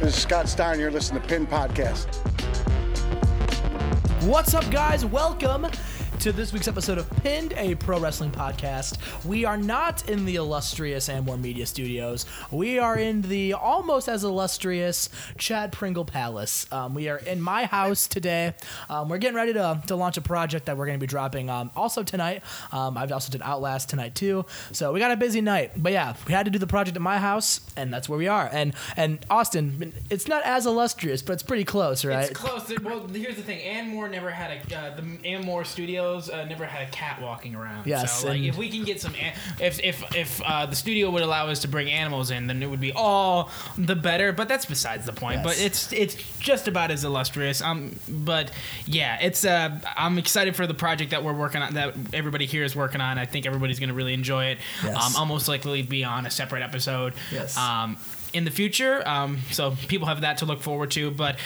This is Scott Stein. You're listening to Pinned Podcast. What's up, guys? Welcome to this week's episode of Pinned, a pro wrestling podcast. We are not in the illustrious Amor Media Studios. We are in the almost as illustrious Chad Pringle Palace. Um, we are in my house today. Um, we're getting ready to, to launch a project that we're going to be dropping um, also tonight. Um, I've also did Outlast tonight too. So we got a busy night. But yeah, we had to do the project at my house, and that's where we are. And and Austin, it's not as illustrious, but it's pretty close, right? It's close. Well, here's the thing. Ann Moore never had a uh, the Ann Moore Studios uh, never had a cat walking around. Yes, So like, and- if we can get some, an- if if if uh, the studio would allow us to bring animals in, then it would be all the better. But that's besides the point. But it's it's just about as illustrious. Um, but yeah, it's uh, I'm excited for the project that we're working on. That everybody here is working on. I think everybody's gonna really enjoy it. Yes. Um, I'll most likely be on a separate episode. Yes. Um, in the future. Um, so people have that to look forward to. But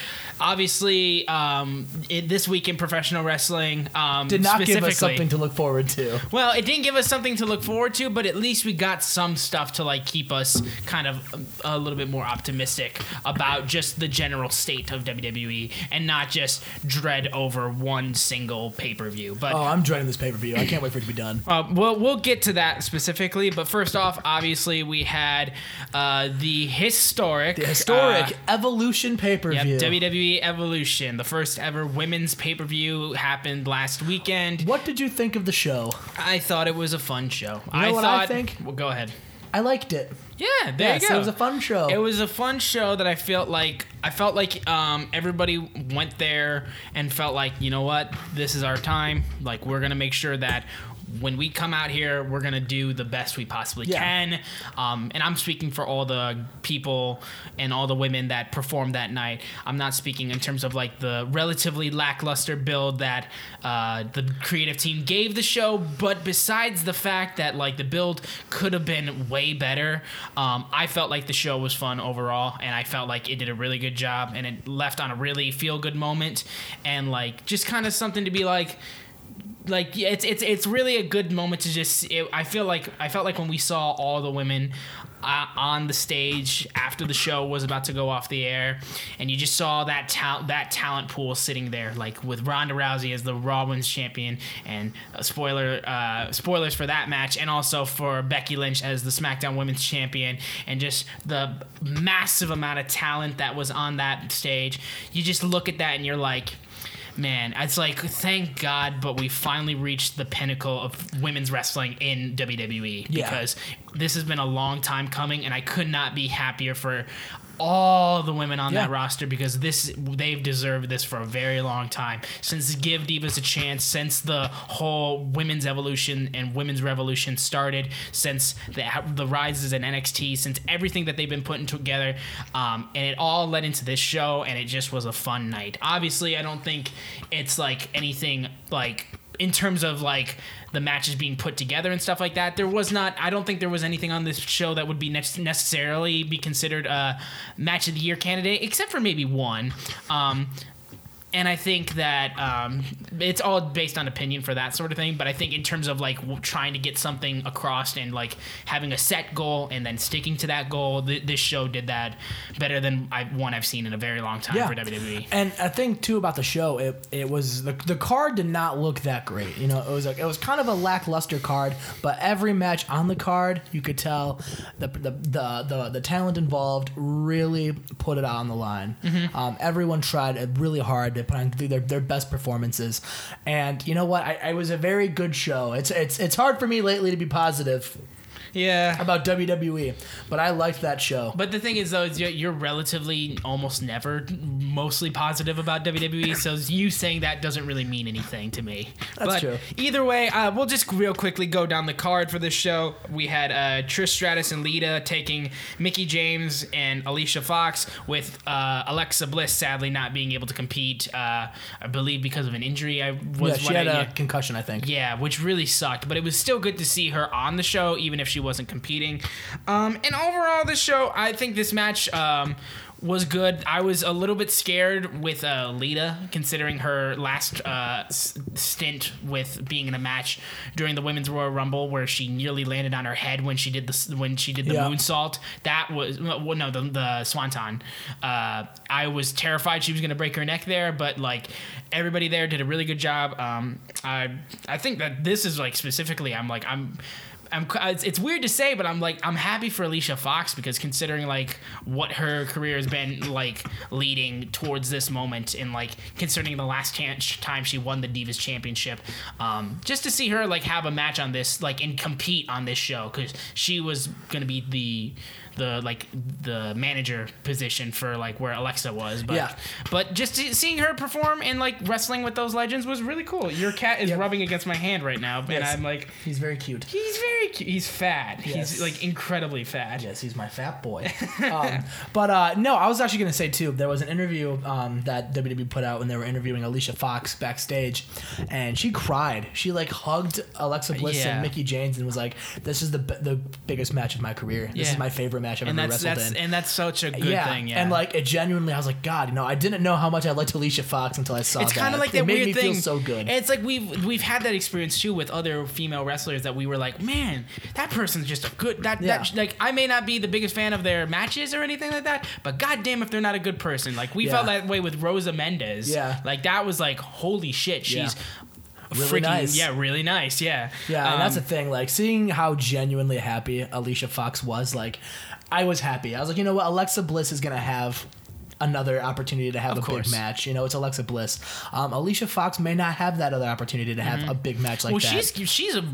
obviously, um, it, this week in professional wrestling um, Did not give us something to look forward to. well, it didn't give us something to look forward to, but at least we got some stuff to like keep us kind of a, a little bit more optimistic about just the general state of WWE and not just dread over one single pay per view. But Oh, I'm dreading this pay per view. I can't wait for it to be done. uh, well, we'll get to that specifically, but first off, obviously, we had uh, the historic, The historic uh, Evolution pay per Yep, view. WWE Evolution, the first ever women's pay per view, happened last weekend. What did you think of the show? I thought it was a fun show. You know I what I thought, think? Well, go ahead. I liked it. Yeah, there yes, you go. it was a fun show. It was a fun show that I felt like I felt like um, everybody went there and felt like you know what this is our time. Like we're gonna make sure that when we come out here, we're gonna do the best we possibly Yeah. can. Um, and I'm speaking for all the people and all the women that performed that night. I'm not speaking in terms of like the relatively lackluster build that uh, the creative team gave the show, but besides the fact that like the build could have been way better, um, I felt like the show was fun overall, and I felt like it did a really good job, and it left on a really feel good moment, and like just kind of something to be like like it's it's it's really a good moment to just. It, I feel like I felt like when we saw all the women uh, on the stage after the show was about to go off the air, and you just saw that talent that talent pool sitting there, like with Ronda Rousey as the Raw Women's Champion, and uh, spoiler uh, spoilers for that match, and also for Becky Lynch as the SmackDown Women's Champion, and just the massive amount of talent that was on that stage. You just look at that and you're like man, it's like thank God, but we finally reached the pinnacle of women's wrestling in WWE Yeah. because this has been a long time coming, and I could not be happier for all the women on that roster because this they've deserved this for a very long time. Since give divas a chance since the whole women's evolution and women's revolution started since the, the rises in NXT since everything that they've been putting together um, and it all led into this show and it just was a fun night. Obviously I don't think it's like anything like in terms of like the matches being put together and stuff like that there was not i don't think there was anything on this show that would be ne- necessarily be considered a match of the year candidate except for maybe one. Um, and I think that um, it's all based on opinion for that sort of thing. But I think in terms of like w- trying to get something across and like having a set goal and then sticking to that goal, th- this show did that better than I, one I've seen in a very long time yeah. for. WWE. And I think too about the show, it, it was the, the card did not look that great. You know, it was like it was kind of a lackluster card, but every match on the card, you could tell the the the the, the talent involved really put it on the line. Mm-hmm. Um, everyone tried really hard to put on their, their best performances, and you know what? I, I was a very good show. It's it's it's hard for me lately to be positive Yeah. about WWE, but I liked that show. But the thing is, though, is you're, you're relatively almost never mostly positive about WWE. So you saying that doesn't really mean anything to me. That's but true. Either way, uh, we'll just real quickly go down the card for this show. We had uh, Trish Stratus and Lita taking Mickie James and Alicia Fox, with uh, Alexa Bliss sadly not being able to compete. Uh, I believe because of an injury. I was yeah, she had I- a concussion, I think. yeah, which really sucked, but it was still good to see her on the show, even if she wasn't competing. Um, and overall, this show, I think this match um, was good. I was a little bit scared with uh, Lita, considering her last uh, s- stint with being in a match during the Women's Royal Rumble, where she nearly landed on her head when she did the when she did the Yeah. moonsault. That was well, no, the, the swanton. Uh, I was terrified she was going to break her neck there, but like everybody there did a really good job. Um, I I think that this is like specifically, I'm like I'm. I'm, it's, it's weird to say, but I'm like I'm happy for Alicia Fox because considering like what her career has been like leading towards this moment and like considering the last chance time she won the Divas Championship, um, just to see her like have a match on this like and compete on this show because she was gonna be the the like the manager position for like where Alexa was, but Yeah. but just seeing her perform and like wrestling with those legends was really cool. Your cat is Yep. rubbing against my hand right now, and Yes. I'm like. He's very cute. He's very cute. He's fat. Yes. He's like incredibly fat. Yes, he's my fat boy. um, but uh, no, I was actually going to say too. There was an interview um, that WWE put out when they were interviewing Alicia Fox backstage, and she cried. She like hugged Alexa Bliss Yeah. and Mickie James and was like, "This is the b- the biggest match of my career. This Yeah. is my favorite match I've And ever that's wrestled that's in." and that's such a good yeah. thing. Yeah. and like it genuinely, I was like, God, you know, I didn't know how much I liked Alicia Fox until I saw it's that. kind of like it that made weird me thing. Feel so good. And it's like we've we've had that experience too with other female wrestlers that we were like, man, that person's just a good that Yeah. that like I may not be the biggest fan of their matches or anything like that, but goddamn if they're not a good person. Like we Yeah. felt that way with Rosa Mendes. Yeah. like that was like holy shit, she's. Really freaking, nice. Yeah, really nice. Yeah. Yeah, and that's the Um, thing. Like seeing how genuinely happy Alicia Fox was, like I was happy. I was like, you know what, Alexa Bliss is gonna have another opportunity to have Of a course. big match. You know, it's Alexa Bliss. Um, Alicia Fox may not have that other opportunity to have a big match like Mm-hmm. well, she's she's a,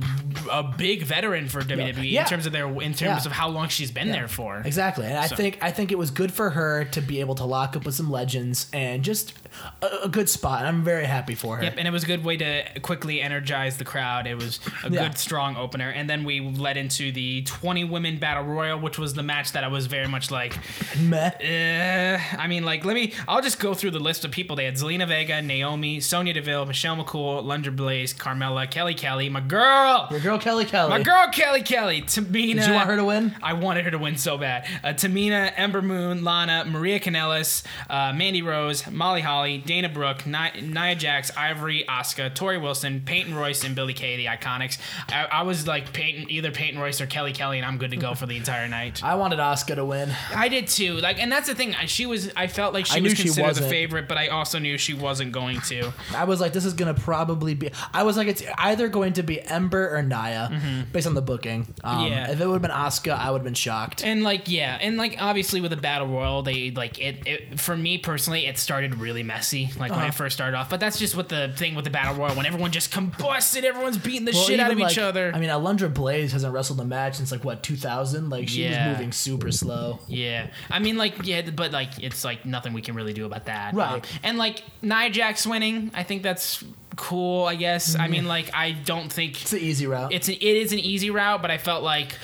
a big veteran for WWE Yeah. in terms of their in terms Yeah. of how long she's been there for. Exactly, and I think I think it was good for her to be able to lock up with some legends and just a, a good spot. I'm very happy for her. Yep, and it was a good way to quickly energize the crowd. It was a Yeah. good, strong opener. And then we led into the 20 women battle royal, which was the match that I was very much like, Meh. eh. I mean, like, let me, I'll just go through the list of people. They had Zelina Vega, Naomi, Sonya Deville, Michelle McCool, Alundra Blaze, Carmella, Kelly Kelly, my girl, Your girl Kelly Kelly. my girl Kelly Kelly, Tamina. Did you want her to win? I wanted her to win so bad. Uh, Tamina, Ember Moon, Lana, Maria Kanellis, uh, Mandy Rose, Molly Holly, Dana Brooke, Ni- Nia Jax, Ivory, Asuka, Torrie Wilson, Peyton Royce, and Billie Kay, the Iconics. I, I was like Peyton, either Peyton Royce or Kelly Kelly, and I'm good to go for the entire night. I wanted Asuka to win. I did too. Like, and that's the thing. She was. I felt like she I was she considered the favorite, but I also knew she wasn't going to. I was like, this is gonna probably be. I was like, it's either going to be Ember or Nia, based on the booking. Um, Mm-hmm. Yeah. If it would have been Asuka, I would have been shocked. And like yeah, and like obviously with a battle royal, they like it, it. For me personally, it started really messy, like when Uh-huh. it first started off. But that's just what the thing with the battle royal when everyone just combusted, everyone's beating the Well, shit out of even, each other. I mean, Alundra Blaze hasn't wrestled a match since like what 2000. Like she Yeah. was moving super slow. yeah, I mean like yeah, but like it's like nothing we can really do about that. Right. Um, and like Nia Jax winning, I think that's cool. I guess. I mean like I don't think It's an easy route. it's an, it is an easy route, but I felt like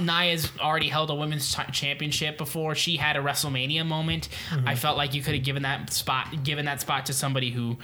Nia's already held a women's ch- championship before. She had a WrestleMania moment. Mm-hmm. I felt like you could have given that spot given that spot to somebody who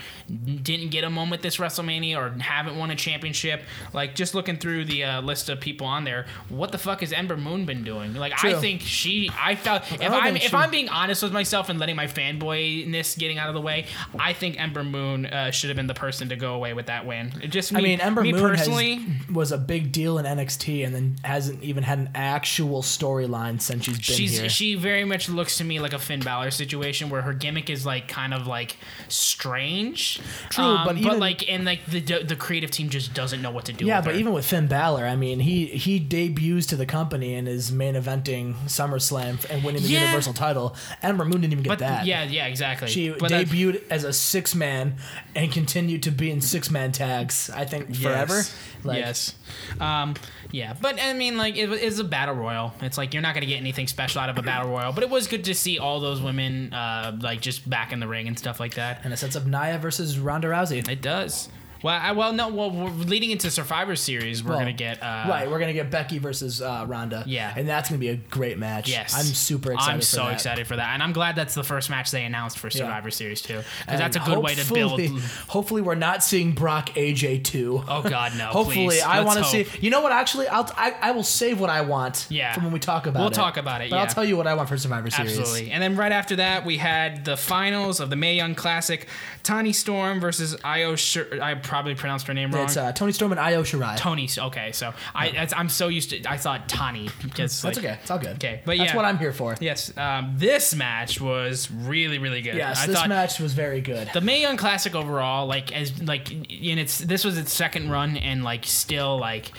didn't get a moment this WrestleMania or haven't won a championship. Like just looking through the uh, list of people on there, what the fuck has Ember Moon been doing? Like I think she I felt if I'm if she- I'm being honest with myself and letting my fanboyness getting out of the way, I think Ember Moon uh, should have been the person to go away with that win. It just me, I mean, Ember me Moon personally. has, was a big deal in NXT, and then hasn't even had an actual storyline since she's been She's here. she very much looks to me like a Finn Balor situation where her gimmick is like kind of like strange. True, Um, but even- like and like the the creative team just doesn't know what to do. yeah, but her. even with Finn Balor, I mean, he he debuts to the company and is main eventing SummerSlam and winning the Yeah. Universal title. Ember Moon didn't even get but that. yeah, yeah, exactly. She but debuted as a six man and continued to be in six man tags. I think forever. Yes. Like, yes. Um, yeah, but I mean, like, it, it's a battle royal. It's like you're not gonna get anything special out of a battle royal, but it was good to see all those women, uh, like, just back in the ring and stuff like that. And it sets up Nia versus Ronda Rousey. It does. Well, I, well, no. Well, we're leading into Survivor Series, we're Well, gonna get uh, right, we're gonna get Becky versus uh, Ronda. Yeah. and that's gonna be a great match. Yes, I'm super excited. I'm for so that. excited for that, and I'm glad that's the first match they announced for Survivor Series too, because that's a good way to build. hopefully- Hopefully, we're not seeing Brock AJ two. Oh God, no! Hopefully, please. I Let's want to see. You know what? Actually, I'll I, I will save what I want. Yeah. From when we talk about it. We'll it. talk about it, But yeah. I'll tell you what I want for Survivor Series. Absolutely. And then right after that, we had the finals of the Mae Young Classic: Toni Storm versus Io. Shir- I probably pronounced her name wrong. It's uh, Toni Storm and Io Shirai. Toni. Okay, so I that's, I'm so used to. I thought Tani because That's okay. It's all good. Okay, but that's yeah. what I'm here for. Yes, um, this match was really really good. Yes, I this thought match was very good. the Mae Young Classic overall, like as like in its this was its second run, and like still like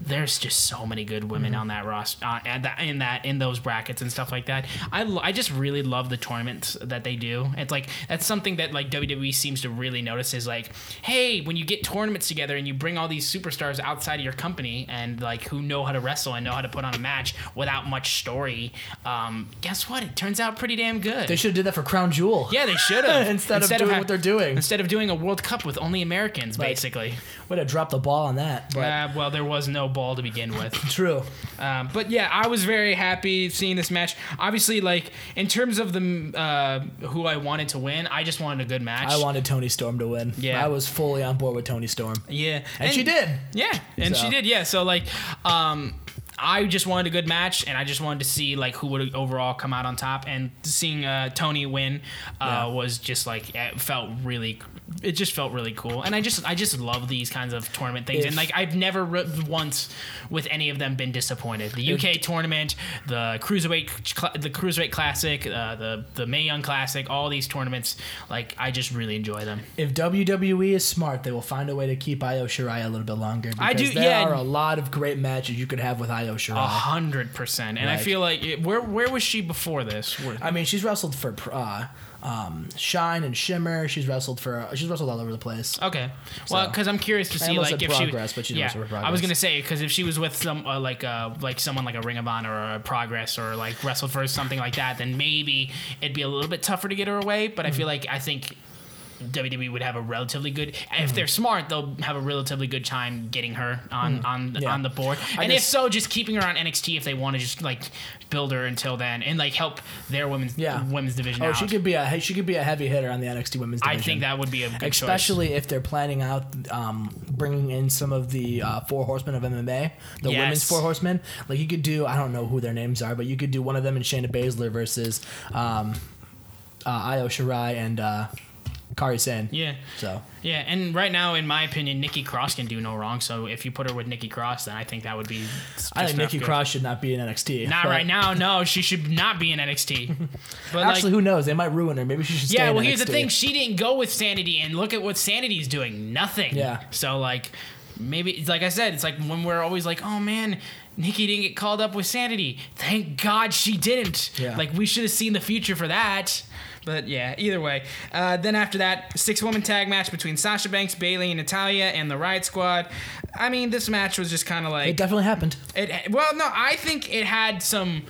there's just so many good women Mm-hmm. on that roster, uh, and that in that in those brackets and stuff like that. I lo- I just really love the tournaments that they do. It's like that's something that like WWE seems to really notice is like, hey, when you get tournaments together and you bring all these superstars outside of your company and like who know how to wrestle and know how to put on a match without much story, um, guess what? It turns out pretty damn good. They should have did that for Crown Jewel. Yeah, they should have Instead of doing what they're doing. Instead of doing a World Cup with only Americans, Like- basically. Would have dropped the ball on that. But Uh, well, there was no ball to begin with. true. Um, but yeah, I was very happy seeing this match. Obviously, like in terms of the uh, who I wanted to win, I just wanted a good match. I wanted Toni Storm to win. Yeah. I was fully on board with Toni Storm. Yeah, And, she did. Yeah, and So. she did. Yeah, so like, um, I just wanted a good match, and I just wanted to see like who would overall come out on top. And seeing uh, Toni win uh, Yeah. was just like it felt really. It just felt really cool, and I just I just love these kinds of tournament things. If- and like I've never re- once with any of them been disappointed. The UK tournament, the cruiserweight, the cruiserweight classic, uh, the the Mae Young Classic, all these tournaments, like I just really enjoy them. If WWE is smart, they will find a way to keep Io Shirai a little bit longer. Because I do- There yeah. are a lot of great matches you could have with Io Shirai. A hundred percent, and I feel like it, where where was she before this? Where- I mean, she's wrestled for uh, um, Shine and Shimmer. She's wrestled for. She's wrestled all over the place. Okay. Well, because I'm curious to see like if Progress, she. but she's yeah, I was gonna say because if she was with some uh, like uh like someone like a Ring of Honor or a Progress or like wrestled for something like that, then maybe it'd be a little bit tougher to get her away. But I Mm-hmm. feel like I think. WWE would have a relatively good. If they're smart, they'll have a relatively good time getting her on on Mm-hmm. Yeah. on the board. I and if so, just keeping her on NXT if they want to just like build her until then and like help their women's Yeah. women's division Oh, out. she could be a she could be a heavy hitter on the NXT Women's I think that would be a good choice. especially if they're planning out um, bringing in some of the uh, four horsemen of MMA, the Yes. women's four horsemen. Like you could do, I don't know who their names are, but you could do one of them and Shayna Baszler versus um, uh, Io Shirai and uh, Kairi Sane. Yeah. So Yeah, and right now, in my opinion, Nikki Cross can do no wrong. So if you put her with Nikki Cross, then I think that would be. I think Nikki good. Cross should not be in NXT. Not but- right now. No, she should not be in NXT. But Actually, like, who knows? They might ruin her. Maybe she should stay yeah. Well, here's the thing: she didn't go with Sanity, and look at what Sanity's doing. Nothing. Yeah. So like, maybe like I said, it's like when we're always like, oh man. Nikki didn't get called up with Sanity. Thank God she didn't. Yeah. Like we should have seen the future for that. But yeah, either way. Uh, then after that, six woman tag match between Sasha Banks, Bayley, and Natalya, and the Riot Squad. I mean, this match was just kind of like It definitely happened. it, well, no, I think it had some.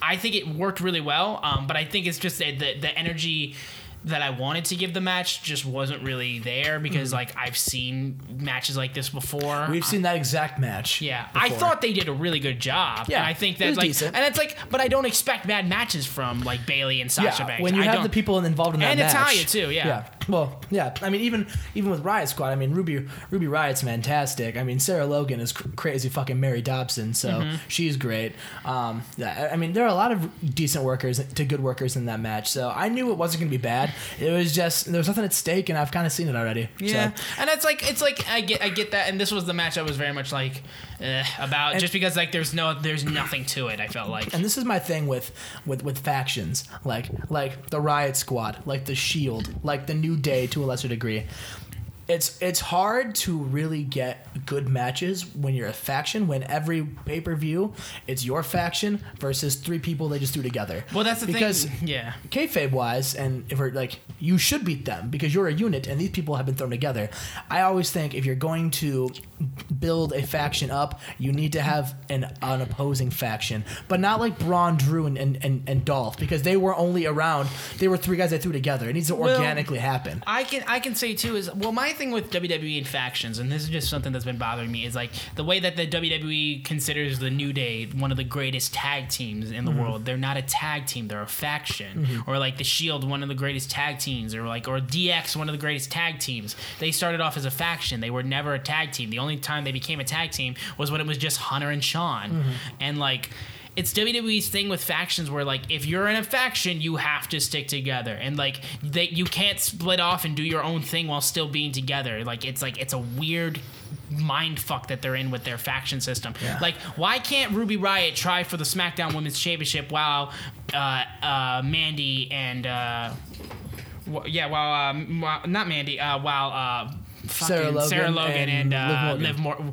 I think it worked really well, um, but I think it's just that the the energy that I wanted to give the match just wasn't really there because hmm. like I've seen matches like this before. We've seen that exact match. yeah, I thought they did a really good job. Yeah, and I think it that like, decent. and it's like, but I don't expect bad matches from like Bayley and Sasha Yeah, Banks. when you I have don't- the people involved in that match. And match. Natalya, too, yeah. Yeah. Well, yeah. I mean, even even with Riot Squad, I mean, Ruby Ruby Riot's fantastic. I mean, Sarah Logan is cr- crazy fucking Mary Dobson, so Mm-hmm. she's great. Um, yeah, I mean, there are a lot of decent workers to good workers in that match, so I knew it wasn't going to be bad. It was just there was nothing at stake, and I've kind of seen it already. Yeah, So, and it's like it's like I get I get that, and this was the match I was very much like eh, about just because like there's no there's nothing to it. I felt like and this is my thing with with with factions like like the riot squad like the shield like the new day to a lesser degree it's it's hard to really get good matches when you're a faction when every pay-per-view it's your faction versus three people they just threw together well that's the because thing. Yeah, kayfabe wise, and if we're like, you should beat them because you're a unit and these people have been thrown together. I always think if you're going to build a faction up, you need to have an, an opposing faction, but not like Braun, Drew, and, and, and, and Dolph because they were only around. They were three guys I threw together. It needs to Well, organically happen. I can I can say too is well my thing with WWE and factions, and this is just something that's been bothering me, is like the way that the WWE considers the New Day one of the greatest tag teams in the Mm-hmm. world. They're not a tag team; they're a faction. Or like the Shield, one of the greatest tag teams, or like or DX, one of the greatest tag teams. They started off as a faction. They were never a tag team. The only time they became a tag team was when it was just Hunter and Shawn, Mm-hmm. and like it's WWE's thing with factions where like if you're in a faction you have to stick together. And like that you can't split off and do your own thing while still being together. Like it's like it's a weird mind fuck that they're in with their faction system. Yeah. like why can't Ruby Riot try for the SmackDown Women's Championship while uh, uh, Mandy and uh, yeah while, while not Mandy uh, while uh, Sarah Logan Sarah Logan and and, Liv uh, Morgan. Liv Mor-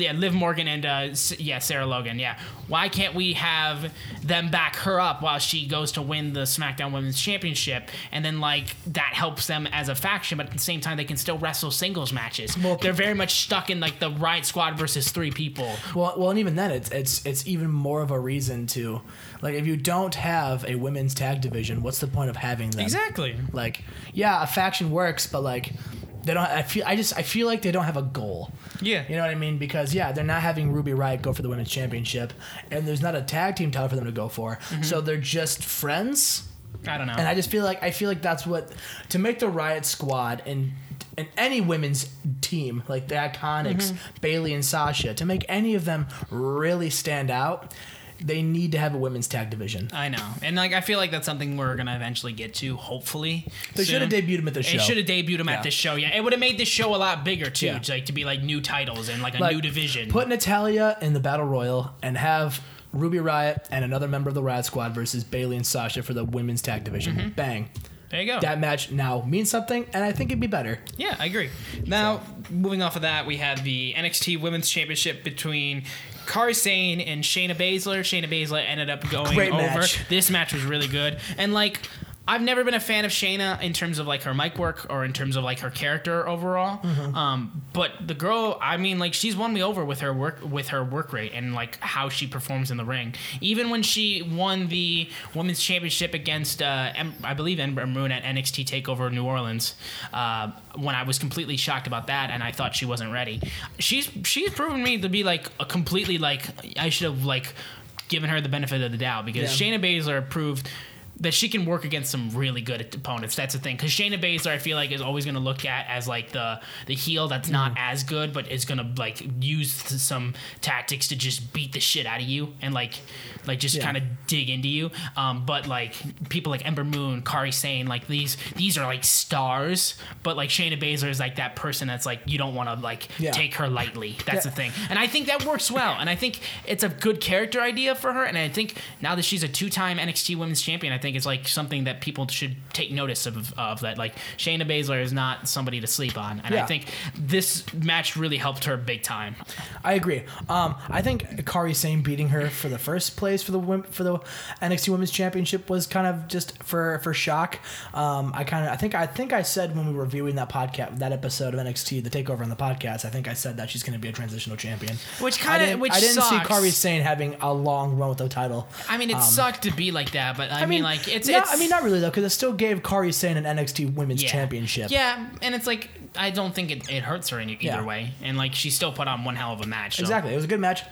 yeah, Liv Morgan and uh, yeah, Sarah Logan. Yeah, why can't we have them back her up while she goes to win the SmackDown Women's Championship, and then like that helps them as a faction, but at the same time they can still wrestle singles matches. Well- They're very much stuck in like the Riot Squad versus three people. Well, well, and even then, it's it's it's even more of a reason to, like, if you don't have a women's tag division, what's the point of having them? Exactly. Like, yeah, a faction works, but like, they don't. I feel. I just. I feel like they don't have a goal. Yeah. You know what I mean? Because yeah, they're not having Ruby Riot go for the women's championship, and there's not a tag team title for them to go for. Mm-hmm. So they're just friends. I don't know. And I just feel like I feel like that's what to make the Riot Squad and and any women's team like the Iconics, mm-hmm. Bayley and Sasha, to make any of them really stand out, they need to have a women's tag division. I know, and like I feel like that's something we're gonna eventually get to. Hopefully, They should have debuted him at the show. It should have debuted him Yeah. at this show. Yeah, it would have made this show a lot bigger too, Yeah. to, like to be like new titles and like a Like, new division. Put Natalya in the battle royal and have Ruby Riot and another member of the Riot Squad versus Bayley and Sasha for the women's tag division. Mm-hmm. Bang. there you go. That match now means something, and I think it'd be better. Yeah, I agree. Now, moving off of that, we had the NXT Women's Championship between Kairi Sane and Shayna Baszler. Shayna Baszler ended up going Great over. match. This match was really good. And like I've never been a fan of Shayna in terms of like her mic work or in terms of like her character overall. Mm-hmm. Um, but the girl, I mean, like she's won me over with her work with her work rate and like how she performs in the ring. Even when she won the women's championship against, uh, em- I believe Ember Moon at NXT Takeover New Orleans, uh, when I was completely shocked about that and I thought she wasn't ready. She's she's proven me to be like a completely like I should have like given her the benefit of the doubt because Yeah. Shayna Baszler proved that she can work against some really good opponents. That's the thing. Because Shayna Baszler, I feel like, is always going to look at as like the the heel that's not Mm. as good, but is going to like use some tactics to just beat the shit out of you and like like just Yeah. kind of dig into you. Um, but like people like Ember Moon, Kairi Sane, like these these are like stars. But like Shayna Baszler is like that person that's like you don't want to like Yeah. take her lightly. That's Yeah. the thing. And I think that works well. And I think it's a good character idea for her. And I think now that she's a two-time NXT Women's Champion, I think it's like something that people should take notice of. Of that, like Shayna Baszler is not somebody to sleep on. And I think this match really helped her big time. I agree. Um, I think Kairi Sane beating her for the first place for the for the NXT Women's Championship was kind of just for for shock. Um, I kind of I think I think I said when we were reviewing that podcast that episode of NXT the Takeover on the podcast I think I said that she's going to be a transitional champion. Which kinda- which I didn't see sucks. Kairi Sane having a long run with the title. I mean, it sucked to be like that, but I, mean, like it's, yeah, it's I mean not really though because it still gave Kairi Sane an NXT Women's yeah. Championship. Yeah, and it's like I don't think it, it hurts her in either Yeah. way. And like she still put on one hell of a match. so- Exactly. It was a good match.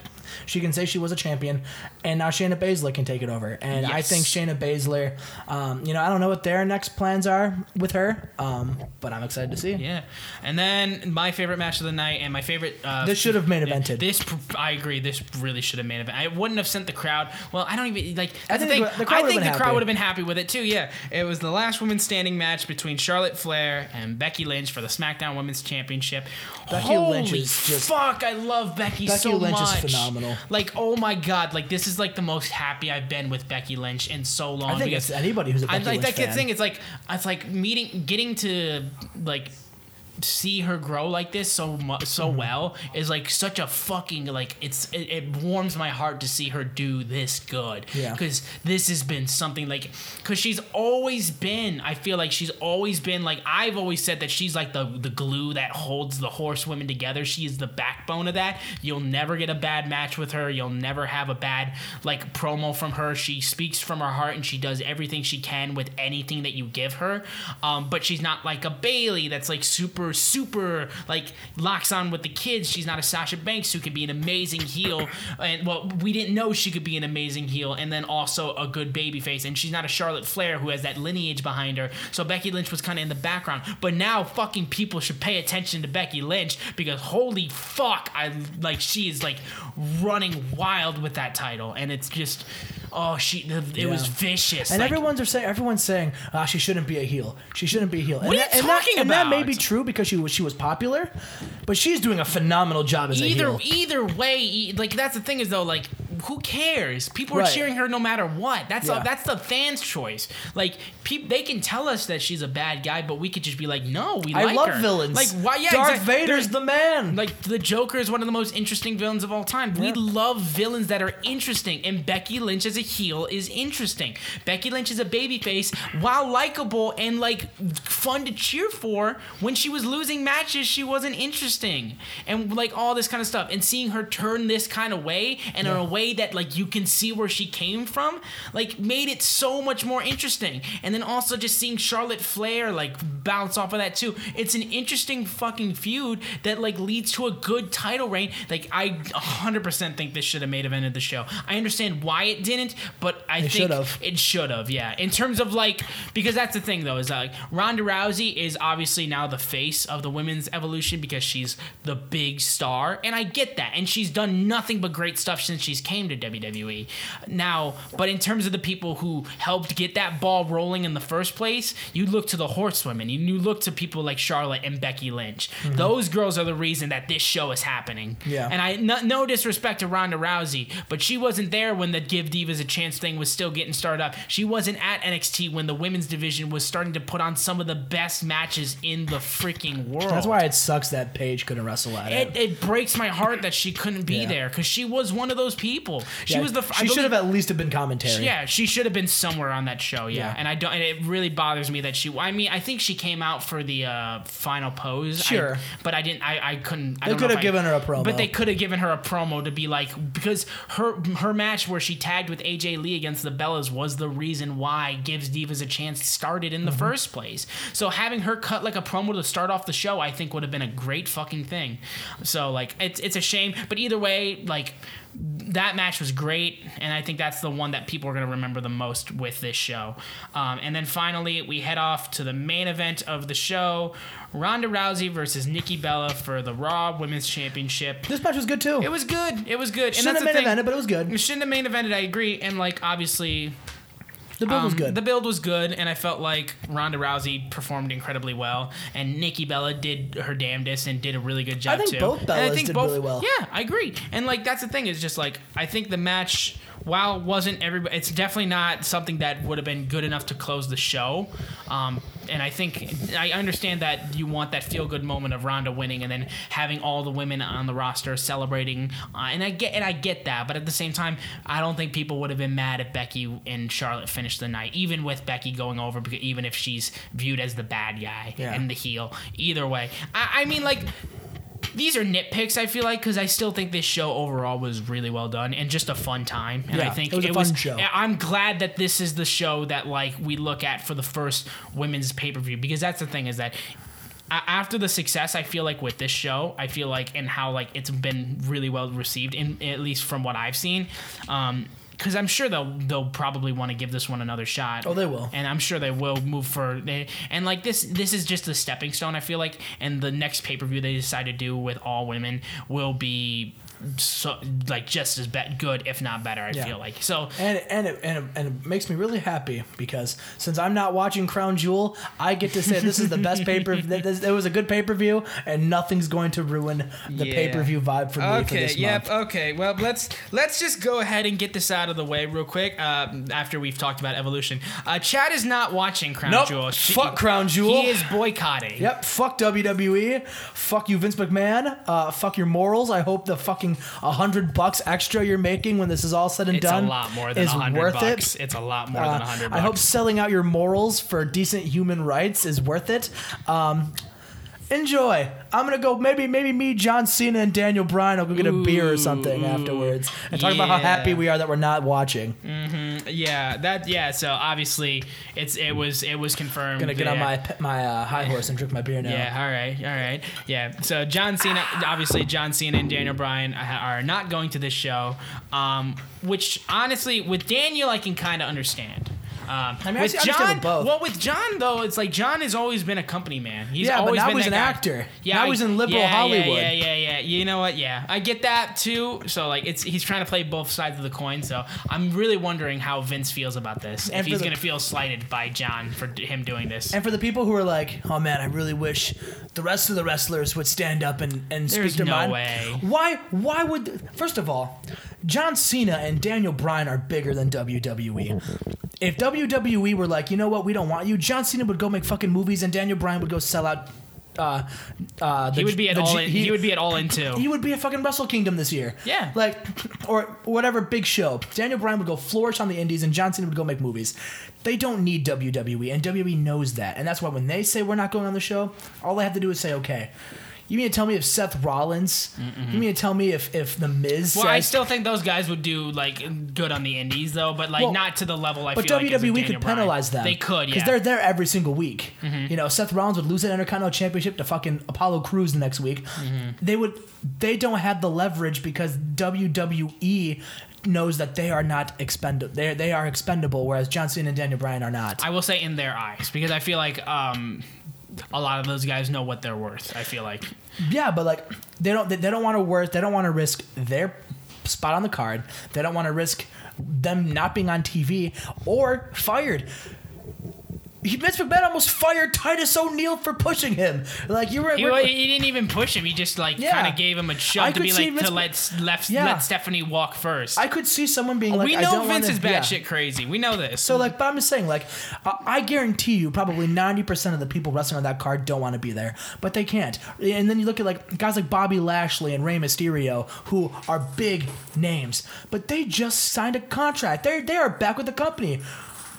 She can say she was a champion, and now Shayna Baszler can take it over. And I think Shayna Baszler, um, you know, I don't know what their next plans are with her, um, but I'm excited to see. Yeah, and then my favorite match of the night and my favorite. Uh, This should have main evented. This I agree. This really should have main event. I wouldn't have sent the crowd. Well, I don't even like. That's the think thing. the- the crowd I would've think been the crowd happy. would have been happy with it too. Yeah, it was the last woman standing match between Charlotte Flair and Becky Lynch for the SmackDown Women's Championship. Becky Holy Lynch is just- fuck! I love Becky, Becky so Lynch is much. Phenomenal. Like, oh my god! Like this is like the most happy I've been with Becky Lynch in so long. I think it's anybody who's a I Becky like Lynch that fan. thing. It's like it's like meeting, getting to like see her grow like this so mu- so Mm-hmm. well is like such a fucking like it's it, it warms my heart to see her do this good. Yeah. because this has been something like because she's always been i feel like she's always been like i've always said that she's like the the glue that holds the horsewomen together. She is the backbone of that. You'll never get a bad match with her. You'll never have a bad like promo from her. She speaks from her heart and she does everything she can with anything that you give her. Um, but she's not like a Bayley that's like super super super like locks on with the kids. She's not a Sasha Banks who could be an amazing heel, and well, we didn't know she could be an amazing heel, and then also a good baby face. And she's not a Charlotte Flair who has that lineage behind her. So Becky Lynch was kind of in the background, but now fucking people should pay attention to Becky Lynch because holy fuck, I like she is like running wild with that title, and it's just. Oh, she! It was vicious. And like- everyone's are saying everyone's saying ah she shouldn't be a heel. She shouldn't be a heel. and are you that, and that- talking and that may about? be true because she was she was popular, but she's doing a phenomenal job as a either heel. either way e- like that's the thing is though like who cares people are Right. cheering her no matter what that's Yeah. a, that's the fans choice like peop they can tell us that she's a bad guy but we could just be like no we I like love her villains. like why yeah Darth exact- Vader's the man. like the Joker is one of the most interesting villains of all time. We Yeah. love villains that are interesting, and Becky Lynch as a heel is interesting. Becky Lynch is a babyface, while likable and like fun to cheer for. When she was losing matches, she wasn't interesting, and like all this kind of stuff. And seeing her turn this kind of way, and in a way that like you can see where she came from, like made it so much more interesting. And then also just seeing Charlotte Flair like bounce off of that too. It's an interesting fucking feud that like leads to a good title reign. Like I 100% think this should have made evented the show. I understand why it didn't, but I It think should've. it should have. Yeah, in terms of like because that's the thing though is like Ronda Rousey is obviously now the face of the women's evolution because she's the big star, and I get that, and she's done nothing but great stuff since she's came to WWE. Now, but in terms of the people who helped get that ball rolling in the first place, you look to the horsewomen. You, you look to people like Charlotte and Becky Lynch. Mm-hmm. Those girls are the reason that this show is happening. Yeah. And I no, no disrespect to Ronda Rousey, but she wasn't there when the Give Divas a Chance thing was still getting started up. She wasn't at NXT when the women's division was starting to put on some of the best matches in the freaking world. That's why it sucks that Paige couldn't wrestle at it, it. it breaks my heart that she couldn't be Yeah. there because she was one of those people. She Yeah, was the. I She should have at least have been commentary. yeah, she should have been somewhere on that show. Yeah, Yeah. and I don't. And it really bothers me that she. I mean, I think she came out for the uh, final pose. I- Sure. but I didn't. I, I couldn't. I They could have I- given her a promo. But they could have given her a promo to be like because her her match where she tagged with AJ Lee against the Bellas was the reason why Gives Divas a chance started in the Mm-hmm. first place. So having her cut like a promo to start off the show, I think would have been a great fucking thing. So like it's it's a shame, but either way, like that match was great, and I think that's the one that people are going to remember the most with this show. Um, and then finally, we head off to the main event of the show Ronda Rousey versus Nikki Bella for the Raw Women's Championship. This match was good too. It was good. It was good. And Shouldn't that's have main thing. evented, but it was good. Shouldn't have main evented. I agree. And like obviously, The build was um, good. The build was good, and I felt like Ronda Rousey performed incredibly well, and Nikki Bella did her damnedest and did a really good job I think too. both And I Bellas think did really well. Yeah, I agree. And like that's the thing is just like I think the match, while it wasn't everybody, it's definitely not something that would have been good enough to close the show. Um, and I think I understand that you want that feel good moment of Ronda winning, and then having all the women on the roster celebrating. Uh, and I get and I get that, but at the same time, I don't think people would have been mad if Becky and Charlotte finished the night, even with Becky going over, because even if she's viewed as the bad guy Yeah. and the heel. Either way, I, I mean like these are nitpicks I feel like because I still think this show overall was really well done and just a fun time. And I Yeah, think it was a fun show. I'm glad that this is the show that like we look at for the first women's pay per view because that's the thing is that. After the success, I feel like with this show, I feel like and how like it's been really well received, in at least from what I've seen, um, because I'm sure they'll they'll probably want to give this one another shot. Oh, they will. and I'm sure they will move for they, and like this this is just the stepping stone I feel like and the next pay-per-view they decide to do with all women will be so like just as be- good if not better I Yeah. feel like so and and it, and, it, and it makes me really happy because since I'm not watching Crown Jewel, I get to say this is the best pay per. It was a good pay per view, and nothing's going to ruin the Yeah. pay per view vibe for me for Okay. this Yep. month. Okay. Well, let's let's just go ahead and get this out of the way real quick. Uh, after we've talked about evolution, uh, Chad is not watching Crown Nope. Jewel. She- Fuck Crown Jewel. He is boycotting. Yep. Fuck WWE. Fuck you, Vince McMahon. Uh, fuck your morals. I hope the fucking hundred bucks extra you're making when this is all said and It's done a lot more than is a hundred worth bucks. it. It's a lot more Uh, than a hundred. I hope selling out your morals for decent human rights is worth it. Um, enjoy. I'm gonna go. Maybe maybe me, John Cena, and Daniel Bryan will go get a beer or something Ooh, afterwards and talk about how happy we are that we're not watching. yeah, that yeah. So obviously, it's it was it was confirmed. Gonna get on my my uh, high horse and drink my beer now. Yeah, all right, all right. Yeah, so John Cena, obviously, John Cena and Daniel Bryan are not going to this show, um, which honestly, with Daniel, I can kind of understand. Um, I mean, with I John, both. well, with John though, it's like John has always been a company man. He's Yeah, but always now been he's an guy. actor. Yeah, Now I- he's in liberal yeah, Hollywood. Yeah, yeah, yeah, yeah. You know what? Yeah, I get that too. So like, it's he's trying to play both sides of the coin. So I'm really wondering how Vince feels about this. And if he's the- gonna feel slighted by John for d- him doing this. And for the people who are like, oh man, I really wish the rest of the wrestlers would stand up and, and There's speak their no mind. way. Why? Why would? First of all, John Cena and Daniel Bryan are bigger than WWE. If WWE were like, you know what, we don't want you, John Cena would go make fucking movies, and Daniel Bryan would go sell out. Uh, uh, the, he would be at all. G- in, he, would be at all in too. he would be at fucking Wrestle Kingdom this year. Yeah. Like, or whatever big show. Daniel Bryan would go flourish on the indies and John Cena would go make movies. They don't need WWE, and WWE knows that. And that's why when they say we're not going on the show, all they have to do is say, okay. You mean to tell me if Seth Rollins, you mean to tell me if, if The Miz Well, I still think those guys would do like good on the indies though, but like Well, not to the level I but feel like WWE Daniel could Bryan. penalize them. They could, Because yeah. they're there every single week. You know, Seth Rollins would lose that Intercontinental Championship to fucking Apollo Crews the next week. They would. They don't have the leverage because WWE knows that they are not expendable. They they are expendable, whereas John Cena and Daniel Bryan are not. I will say in their eyes because I feel like um, a lot of those guys know what they're worth. I feel like yeah, but like they don't. They, they don't want to work. They don't want to risk their spot on the card. They don't want to risk them not being on TV or fired. He, Vince McMahon almost fired Titus O'Neil for pushing him. Like you were, he, we're- he didn't even push him. He just like Yeah. kind of gave him a shove to be like to let let, Yeah. let Stephanie walk first. I could see someone being like, we know Vince wanna, is bad yeah. shit crazy. We know this. So like, but I'm just saying, like, I I guarantee you, probably 90% of the people wrestling on that card don't want to be there, but they can't. And then you look at like guys like Bobby Lashley and Rey Mysterio, who are big names, but they just signed a contract. They they are back with the company.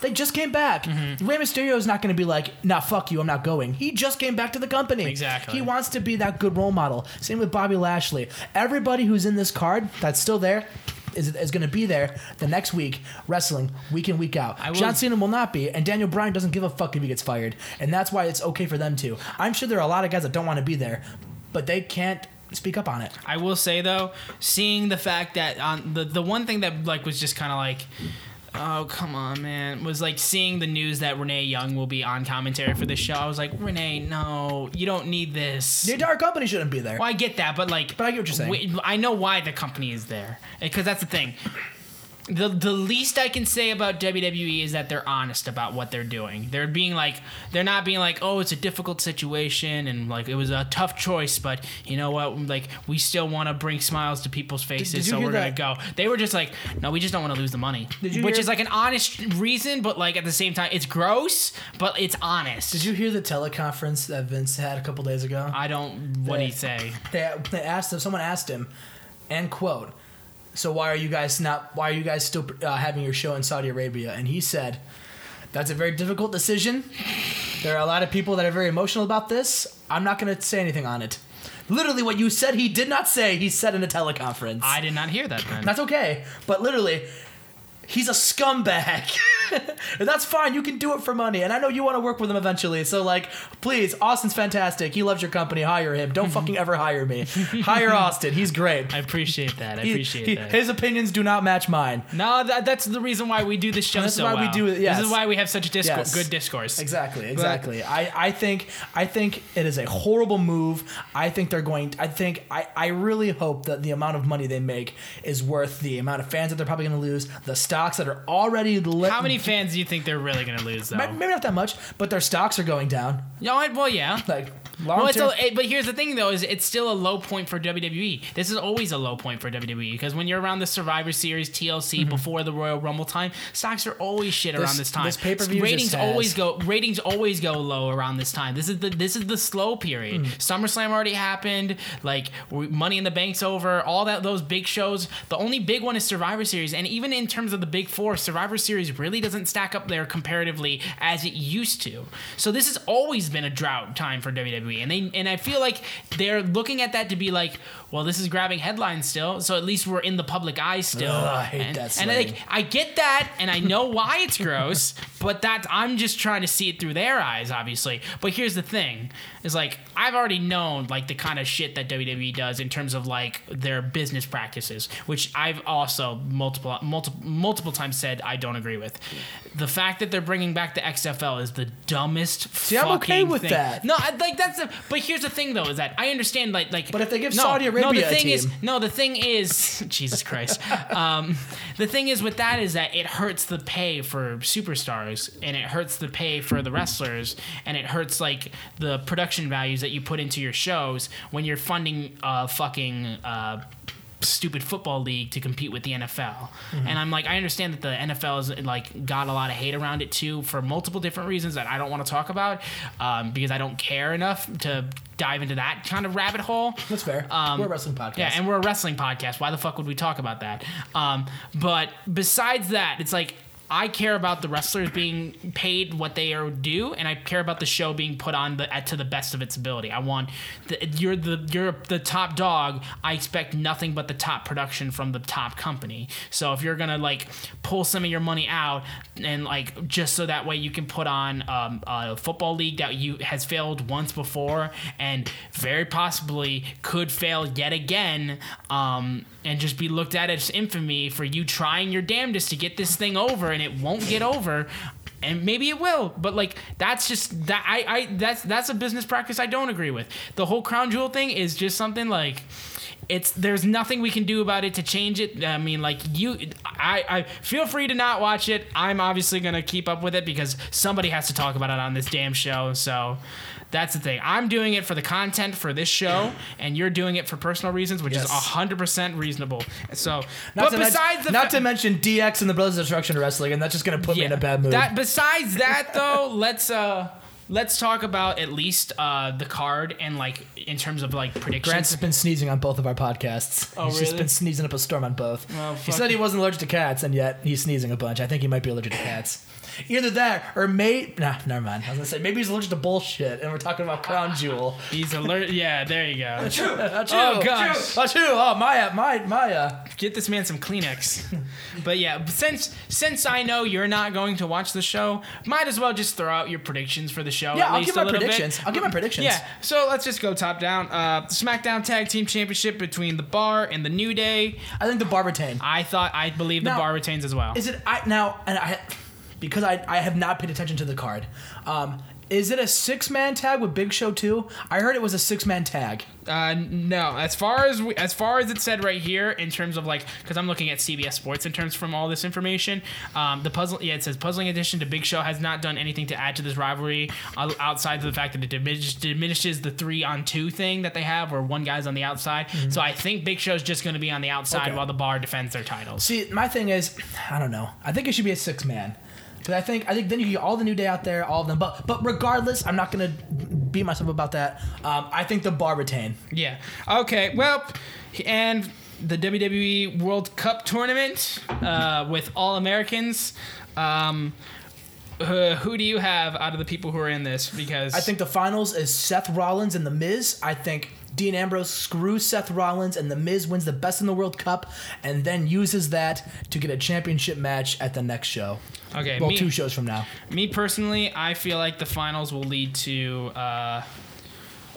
They just came back. Mm-hmm. Rey Mysterio is not going to be like, nah, fuck you, I'm not going. He just came back to the company. Exactly. He wants to be that good role model. Same with Bobby Lashley. Everybody who's in this card that's still there is, is going to be there the next week wrestling week in week out. Will- John Cena will not be, and Daniel Bryan doesn't give a fuck if he gets fired, and that's why it's okay for them to. I'm sure there are a lot of guys that don't want to be there, but they can't speak up on it. I will say though, seeing the fact that on the the one thing that like was just kind of like. Oh come on, man! Was like seeing the news that Renee Young will be on commentary for this show. I was like, Renee, no, you don't need this. The entire company shouldn't be there. Well, I get that, but like, But I get what you're saying. we- I know why the company is there because that's the thing. The the least I can say about WWE is that they're honest about what they're doing. They're being like, they're not being like, oh, it's a difficult situation and like it was a tough choice, but you know what? Like we still want to bring smiles to people's faces, did you so we're gonna go. They were just like, no, we just don't want to lose the money, Did which hear- is like an honest reason, but like at the same time, it's gross, but it's honest. Did you hear the teleconference that Vince had a couple days ago? I don't. What do you say? they, they asked him. Someone asked him, and quote, "So why are you guys not? Why are you guys still uh, having your show in Saudi Arabia?" And he said, "That's a very difficult decision. There are a lot of people that are very emotional about this. I'm not going to say anything on it." Literally, what you said he did not say. He said in a teleconference. I did not hear that. Then That's okay, but literally, he's a scumbag. and that's fine. You can do it for money. And I know you want to work with him eventually. So, like, please, Austin's fantastic. He loves your company. Hire him. Don't fucking ever hire me. Hire Austin. He's great. I appreciate that. I He- appreciate he- that. His opinions do not match mine. no, that, that's the reason why we do this show That's so why we do it, yes. This is why we have such discourse, Yes. good discourse. Exactly, exactly. I, I think I think it is a horrible move. I think they're going I think I, I really hope that the amount of money they make is worth the amount of fans that they're probably gonna lose, the stocks that are already li- How many fans do you think they're really going to lose, though? Maybe not that much, but their stocks are going down. I- well, yeah. Like long Well, it's term. a, it, but here's the thing, though, is it's still a low point for WWE. This is always a low point for WWE because when you're around the Survivor Series, TLC, before the Royal Rumble time, stocks are always shit Mm-hmm. This- around this time. this pay-per-view ratings just has- always go ratings always go low around this time. This is the this is the slow period. Hmm. SummerSlam already happened. Like Money in the Bank's over. All that those big shows. The only big one is Survivor Series, and even in terms of the big four, Survivor Series really doesn't stack up there comparatively as it used to. So this has always been a drought time for WWE. And they and I feel like they're looking at that to be like, well, this is grabbing headlines still, so at least we're in the public eye still. Ugh, I hate and, that And slang. like, I get that, and I know why it's gross, but that I'm just trying to see it through their eyes, obviously. But here's the thing: is like I've already known like the kind of shit that WWE does in terms of like their business practices, which I've also multiple multiple multiple times said I don't agree with. The fact that they're bringing back the XFL is the dumbest. See, I'm okay with thing. that. No, I, like that's. The, but here's the thing, though, is that I understand like like. But if they give no, Saudi no, Arabia the a thing is no, the thing is, Jesus Christ. Um, the thing is with that is that it hurts the pay for superstars, and it hurts the pay for the wrestlers, and it hurts like the production values that you put into your shows when you're funding a fucking. Uh, stupid football league to compete with the NFL. And I'm like I understand that the NFL has like got a lot of hate around it too for multiple different reasons that I don't want to talk about um, because I don't care enough to dive into that kind of rabbit hole. That's fair. We're a wrestling podcast. Um, Yeah, and we're a wrestling podcast. Why the fuck would we talk about that? Um, but besides that, it's like I care about the wrestlers being paid what they are due, and I care about the show being put on the, at, to the best of its ability. I want the, you're the you're the top dog. I expect nothing but the top production from the top company. So if you're gonna like pull some of your money out and like just so that way you can put on um, a football league that you has failed once before and very possibly could fail yet again um, and just be looked at as infamy for you trying your damnedest to get this thing over and it won't get over. And maybe it will but like that's just that I, I that's that's a business practice i don't agree with. The whole crown jewel thing is just something like it's there's nothing we can do about it to change it. I mean, like you, I, I feel free to not watch it. I'm obviously gonna keep up with it because somebody has to talk about it on this damn show. So that's the thing. I'm doing it for the content for this show, and you're doing it for personal reasons, which is Yes. hundred percent reasonable. So, Not but to besides mention, the not fa- to mention DX and the Brothers of Destruction Wrestling, and that's just gonna put me in a bad mood. that besides that though, let's uh let's talk about at least uh the card and like in terms of like predictions. Grant's been sneezing on both of our podcasts. Oh, he's just really? been sneezing up a storm on both. Oh, he said he wasn't allergic to cats, and yet he's sneezing a bunch. I think he might be allergic to cats. Either that, or may nah, never mind. I was gonna say maybe he's allergic to bullshit, and we're talking about Crown Jewel. He's alert. Yeah, there you go. Achoo, Oh, gosh. Achoo! Oh Maya, my Maya. Get this man some Kleenex. but yeah, since since I know you're not going to watch the show, might as well just throw out your predictions for the show. Yeah, at I'll least give a my little bit. predictions. I'll give my predictions. Yeah, so let's just go top down. Uh, SmackDown Tag Team Championship between the Bar and the New Day. I think the bar retain. I thought I believe the Now- Bar retains as well. Is it I now and I because I I have not paid attention to the card. Um, is it a six man tag with Big Show too? I heard it was a six man tag. Uh, no. As far as we, as far as it said right here, in terms of like, because I'm looking at CBS Sports in terms from all this information, um, the puzzle. Yeah, it says puzzling addition to Big Show has not done anything to add to this rivalry uh, outside of the fact that it diminish, diminishes the three on two thing that they have, where one guy's on the outside. So I think Big Show's just going to be on the outside Mm-hmm. Okay. while the Bar defends their titles. See, my thing is, I don't know. I think it should be a six man. Because I think I think then you get all the New Day out there, all of them. But but regardless, I'm not gonna beat myself about that. Um, I think the bar retain. Yeah. Okay. Well, and the WWE World Cup tournament uh, with all Americans. Um, uh, who do you have out of the people who are in this? Because I think the finals is Seth Rollins and The Miz. I think Dean Ambrose screws Seth Rollins and The Miz wins the Best in the World Cup and then uses that to get a championship match at the next show. Okay, Well, me- two shows from now. me personally, I feel like the finals will lead to. Uh,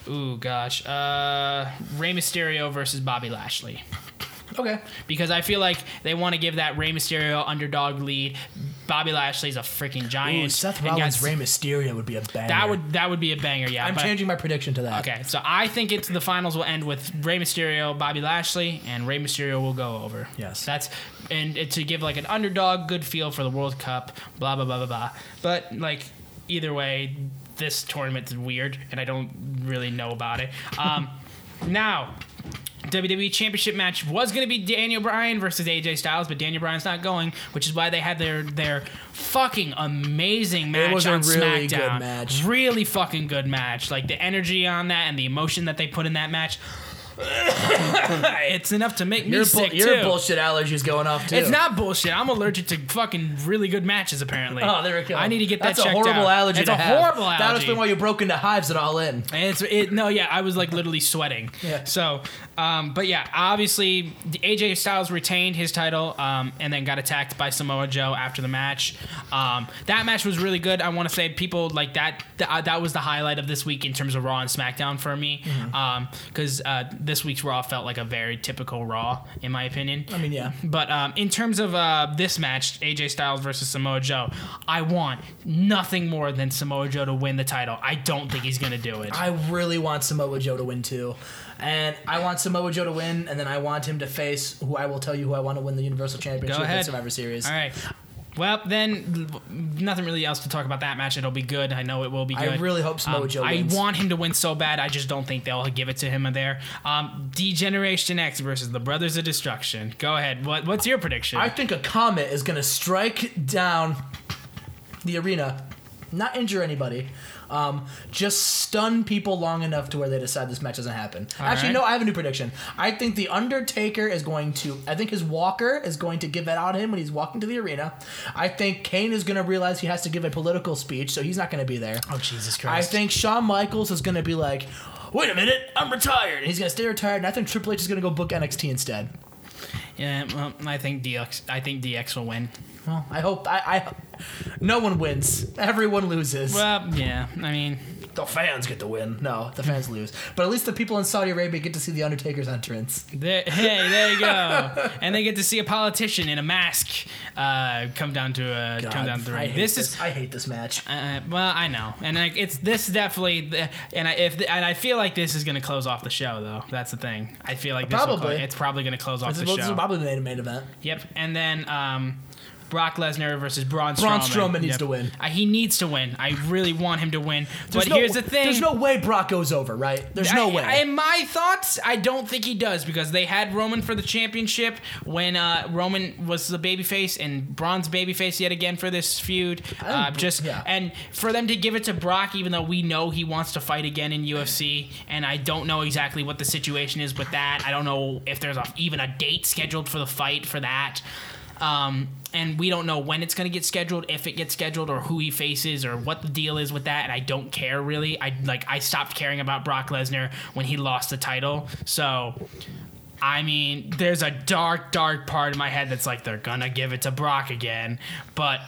ooh, gosh, uh, Rey Mysterio versus Bobby Lashley. Okay. Because I feel like they want to give that Rey Mysterio underdog lead. Bobby Lashley's a freaking giant. Ooh, Seth Rollins, Rey Mysterio would be a banger. That would that would be a banger. Yeah, I'm but- changing my prediction to that. Okay, so I think it's the finals will end with Rey Mysterio, Bobby Lashley, and Rey Mysterio will go over. Yes. that's and it, to give like an underdog good feel for the World Cup. Blah blah blah blah blah. But like either way, this tournament's weird, and I don't really know about it. Um, now. WWE Championship match was going to be Daniel Bryan versus AJ Styles, but Daniel Bryan's not going, which is why they had their their fucking amazing match it was a on really good SmackDown. match. Really fucking good match. Like the energy on that and the emotion that they put in that match. it's enough to make me Your, sick your too. bullshit allergies going off too. It's not bullshit. I'm allergic to fucking really good matches. Apparently. Oh, there we go. I need to get that. That's that a checked horrible out. allergy It's to a have. horrible That would allergy. explain why you broke into hives at all in. And it's it no yeah I was like literally sweating. Yeah. So, um, but yeah, obviously AJ Styles retained his title, um, and then got attacked by Samoa Joe after the match. Um, that match was really good. I want to say people like that. Th- uh, that was the highlight of this week in terms of Raw and SmackDown for me, because uh, this week's Raw felt like a very typical Raw in my opinion. I mean, yeah. But um, in terms of uh, this match, AJ Styles versus Samoa Joe, I want nothing more than Samoa Joe to win the title. I don't think he's gonna do it. I really want Samoa Joe to win too. And I want Samoa Joe to win, and then I want him to face who I will tell you who I want to win the Universal Championship Go at. Survivor Series. All right. Well, then, nothing really else to talk about that match. It'll be good. I know it will be good. I really hope Samoa Um, I wins. want him to win so bad. I just don't think they'll give it to him there. Um, Degeneration X versus the Brothers of Destruction. Go ahead. What, what's your prediction? I think a comet is going to strike down the arena, not injure anybody, um, just stun people long enough to where they decide this match doesn't happen. Actually, right. no, I have a new prediction. I think the Undertaker is going to. I think his walker is going to give it out on him when he's walking to the arena. I think Kane is going to realize he has to give a political speech, so he's not going to be there. oh, Jesus Christ! I think Shawn Michaels is going to be like, wait a minute, I'm retired. And he's going to stay retired, and I think Triple H is going to go book NXT instead. Yeah, well, I think DX. I think DX will win. Well, I hope I, I no one wins. Everyone loses. Well, yeah. I mean, the fans get to win. No, the fans lose. But at least the people in Saudi Arabia get to see the Undertaker's entrance. there, hey, there you go. and they get to see a politician in a mask uh, come down to uh, come down the ring. This this. is I hate this match. Uh, well, I know, and like it's this definitely, and I if and I feel like this is gonna close off the show though. That's the thing. I feel like this Probably. clo- it's probably gonna close off the well, this is show. probably the main event. Yep, and then um, Brock Lesnar versus Braun Strowman. Braun Strowman needs Yep. to win. Uh, he needs to win. I really want him to win. There's but no- here's the thing. There's no way Brock goes over, right? There's no way. In my thoughts, I don't think he does because they had Roman for the championship when uh, Roman was the babyface and Braun's babyface yet again for this feud. Uh, just yeah. and for them to give it to Brock, even though we know he wants to fight again in UFC, and I don't know exactly what the situation is with that. I don't know if there's a, even a date scheduled for the fight for that. Um, and we don't know when it's going to get scheduled, if it gets scheduled, or who he faces, or what the deal is with that. And I don't care really. I like I stopped caring about Brock Lesnar when he lost the title. So, I mean, there's a dark, dark part of my head that's like they're gonna give it to Brock again. But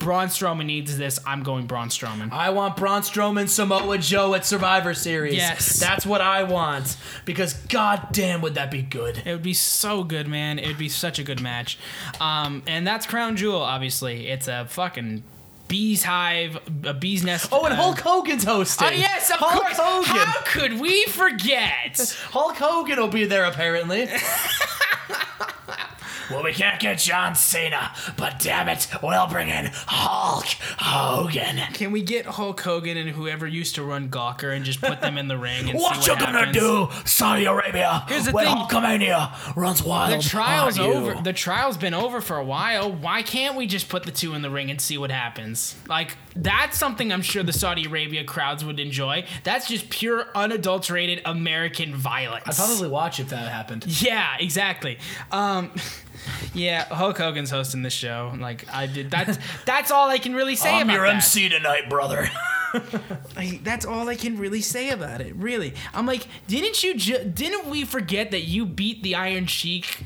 Braun Strowman needs this. I'm going Braun Strowman. I want Braun Strowman, Samoa Joe at Survivor Series. Yes. That's what I want. Because goddamn would that be good. It would be so good, man. It would be such a good match. Um, and that's Crown Jewel, obviously. It's a fucking bee's hive, a bee's nest. Oh, and uh, Hulk Hogan's hosting. Oh, yes, of Hulk course. Hogan. How could we forget? Hulk Hogan will be there apparently. well, we can't get John Cena, but damn it, we'll bring in Hulk Hogan. Can we get Hulk Hogan and whoever used to run Gawker and just put them in the ring and What see you what gonna do, Saudi Arabia? Here's the when thing. Hulkamania runs wild. The trial's on you? over. The trial's been over for a while. Why can't we just put the two in the ring and see what happens? Like that's something I'm sure the Saudi Arabia crowds would enjoy. That's just pure unadulterated American violence. I'd probably watch if that happened. Yeah, exactly. Um, yeah, Hulk Hogan's hosting this show. Like I did. That's that's all I can really say I'm about your that. MC tonight, brother. Like, that's all I can really say about it. Really, I'm like, didn't you? Ju- didn't we forget that you beat the Iron Sheik?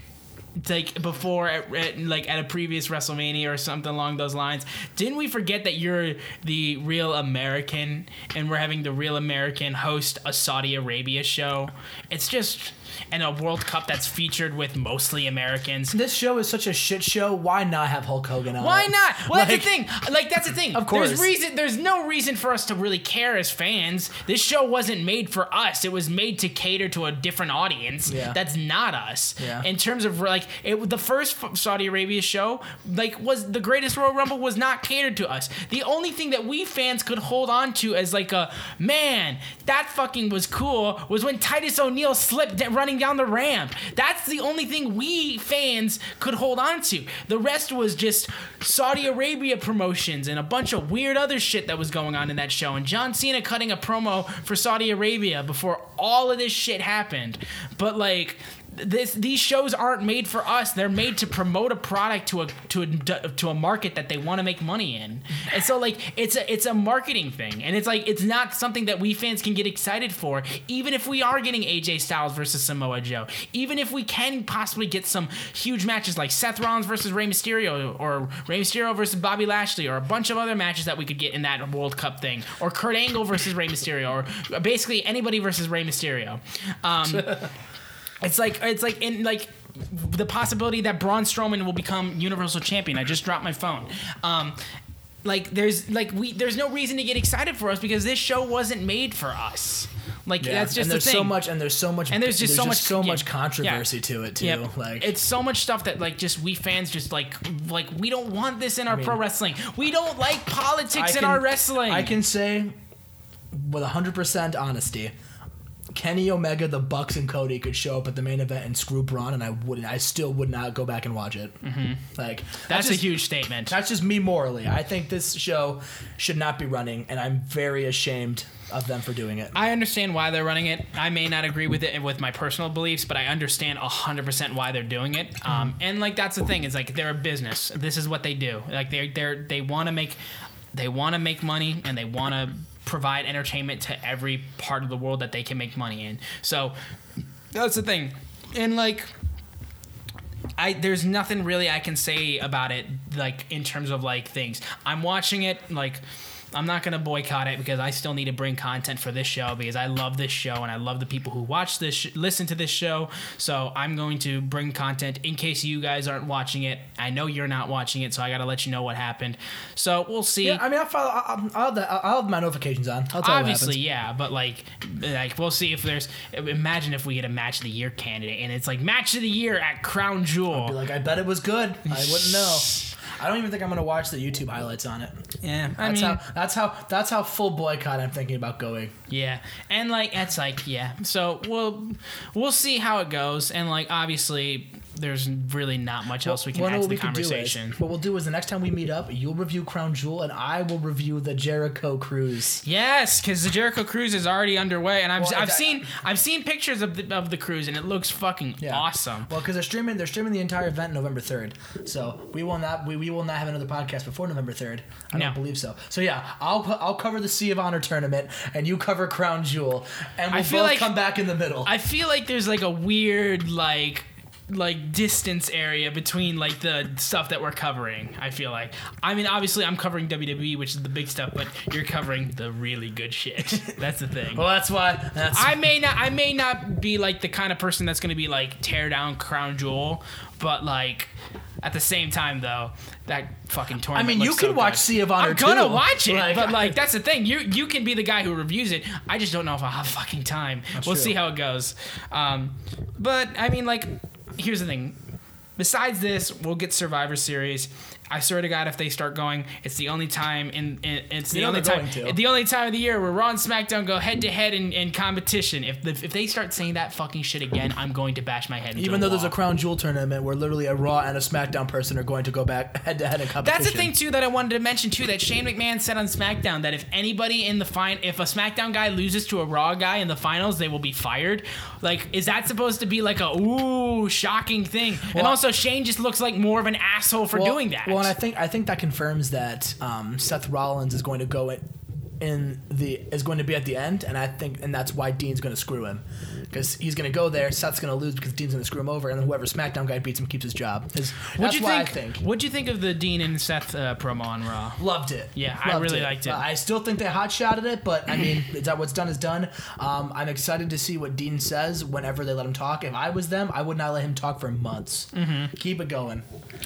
Like before, at, at- like at a previous WrestleMania or something along those lines. Didn't we forget that you're the real American and we're having the real American host a Saudi Arabia show? It's just and a World Cup that's featured with mostly Americans. This show is such a shit show. Why not have Hulk Hogan on? Why it? not? Well, Like- that's the thing. Like that's the thing. Of course. there's reason. There's no reason for us to really care as fans. This show wasn't made for us. It was made to cater to a different audience. Yeah. That's not us. Yeah. In terms of like it, the first Saudi Arabia show, like was the greatest Royal Rumble was not catered to us. The only thing that we fans could hold on to as like a man that fucking was cool was when Titus O'Neil slipped right running down the ramp. That's the only thing we fans could hold on to. The rest was just Saudi Arabia promotions and a bunch of weird other shit that was going on in that show. And John Cena cutting a promo for Saudi Arabia before all of this shit happened. But like this these shows aren't made for us. They're made to promote a product to a to a to a market that they want to make money in. And so like it's a it's a marketing thing. And it's like it's not something that we fans can get excited for even if we are getting AJ Styles versus Samoa Joe. Even if we can possibly get some huge matches like Seth Rollins versus Rey Mysterio or Rey Mysterio versus Bobby Lashley or a bunch of other matches that we could get in that World Cup thing or Kurt Angle versus Rey Mysterio or basically anybody versus Rey Mysterio. Um it's like it's like in like the possibility that Braun Strowman will become Universal Champion. I just dropped my phone. Um, like there's like we there's no reason to get excited for us because this show wasn't made for us. Like that's just and the there's thing. so much and there's so much And there's just so much- so yeah, much controversy yeah. to it too. Yep. Like it's so much stuff that like just we fans just like like we don't want this in our pro wrestling. We don't like politics in our wrestling. I can say with 100% honesty, Kenny Omega, the Bucks, and Cody could show up at the main event and screw Braun, and I wouldn't. I still would not go back and watch it. Mm-hmm. Like That's just, a huge statement. That's just me morally. I think this show should not be running, and I'm very ashamed of them for doing it. I understand why they're running it. I may not agree with it with my personal beliefs, but I understand 100% why they're doing it. Um, and like that's the thing is like they're a business. This is what they do. Like they they they want to make they want to make money and they want to provide entertainment to every part of the world that they can make money in. So that's the thing. And like I there's nothing really I can say about it like in terms of like things. I'm watching it like I'm not gonna boycott it because I still need to bring content for this show because I love this show and I love the people who watch this, sh- listen to this show. So I'm going to bring content in case you guys aren't watching it. I know you're not watching it, so I gotta let you know what happened. So we'll see. Yeah, I mean, I'll follow. I'll, I'll, I'll have my notifications on. I'll tell you. Obviously, yeah, but like, like we'll see if there's. Imagine if we get a match of the year candidate, and it's like match of the year at Crown Jewel. Be like, I bet it was good. I wouldn't know. I don't even think I'm gonna watch the YouTube highlights on it. yeah, I That's mean, how. That's how. That's how full boycott I'm thinking about going. Yeah, and like it's like yeah. So we'll we'll see how it goes, and like obviously there's really not much else we can Well, add to the do is- conversation. what we'll do is the next time we meet up, you'll review Crown Jewel and I will review the Jericho Cruise. Yes, because the Jericho cruise is already underway, and I've, Well, I've seen I've seen pictures of the of the cruise, and it looks fucking Yeah. awesome. Well, because they're streaming, they're streaming the entire event November third. So we will not, we, we will not have another podcast before November third. I No. don't believe so. So yeah, I'll I'll cover the Sea of Honor tournament, and you cover Crown Jewel, and we'll I feel both like- come back in the middle. I feel like there's like a weird like like distance area between like the stuff that we're covering. I feel like. I mean, obviously I'm covering WWE, which is the big stuff, but you're covering the really good shit. That's the thing. well, that's why. That's I may not I may not be like the kind of person that's gonna be like tear down Crown Jewel, but like at the same time though, that fucking I mean, you can so watch good. Sea of Honor I'm gonna too. watch it, Like, but like that's the thing. You you can be the guy who reviews it. I just don't know if I'll have fucking time. we'll true. see how it goes. Um, but I mean, like, here's the thing. Besides this, we'll get Survivor Series. I swear to God, if they start going, it's the only time in, in it's the You know only time the only time of the year where Raw and SmackDown go head to head in competition. If the, if they start saying that fucking shit again, I'm going to bash my head. Even though there's a. Crown Jewel tournament where literally a Raw and a SmackDown person are going to go back head to head in competition. That's the thing too that I wanted to mention too. That Shane McMahon said on SmackDown that if anybody in the fine, if a SmackDown guy loses to a Raw guy in the finals, they will be fired. Like, is that supposed to be like a ooh shocking thing? and also, Shane just looks like more of an asshole for well, doing that. Well, and I think I think that confirms that um, Seth Rollins is going to go in, in the is going to be at the end, and I think and that's why Dean's going to screw him because he's going to go there. Seth's going to lose because Dean's going to screw him over, and then whoever SmackDown guy beats him keeps his job. Is, that's you why think? I think. What'd you think of the Dean and Seth uh, promo on Raw? Loved it. Yeah, I really liked it. Uh, I still think they hot shotted it, but I mean, what's done is done. Um, I'm excited to see what Dean says whenever they let him talk. If I was them, I would not let him talk for months. Mm-hmm. Keep it going.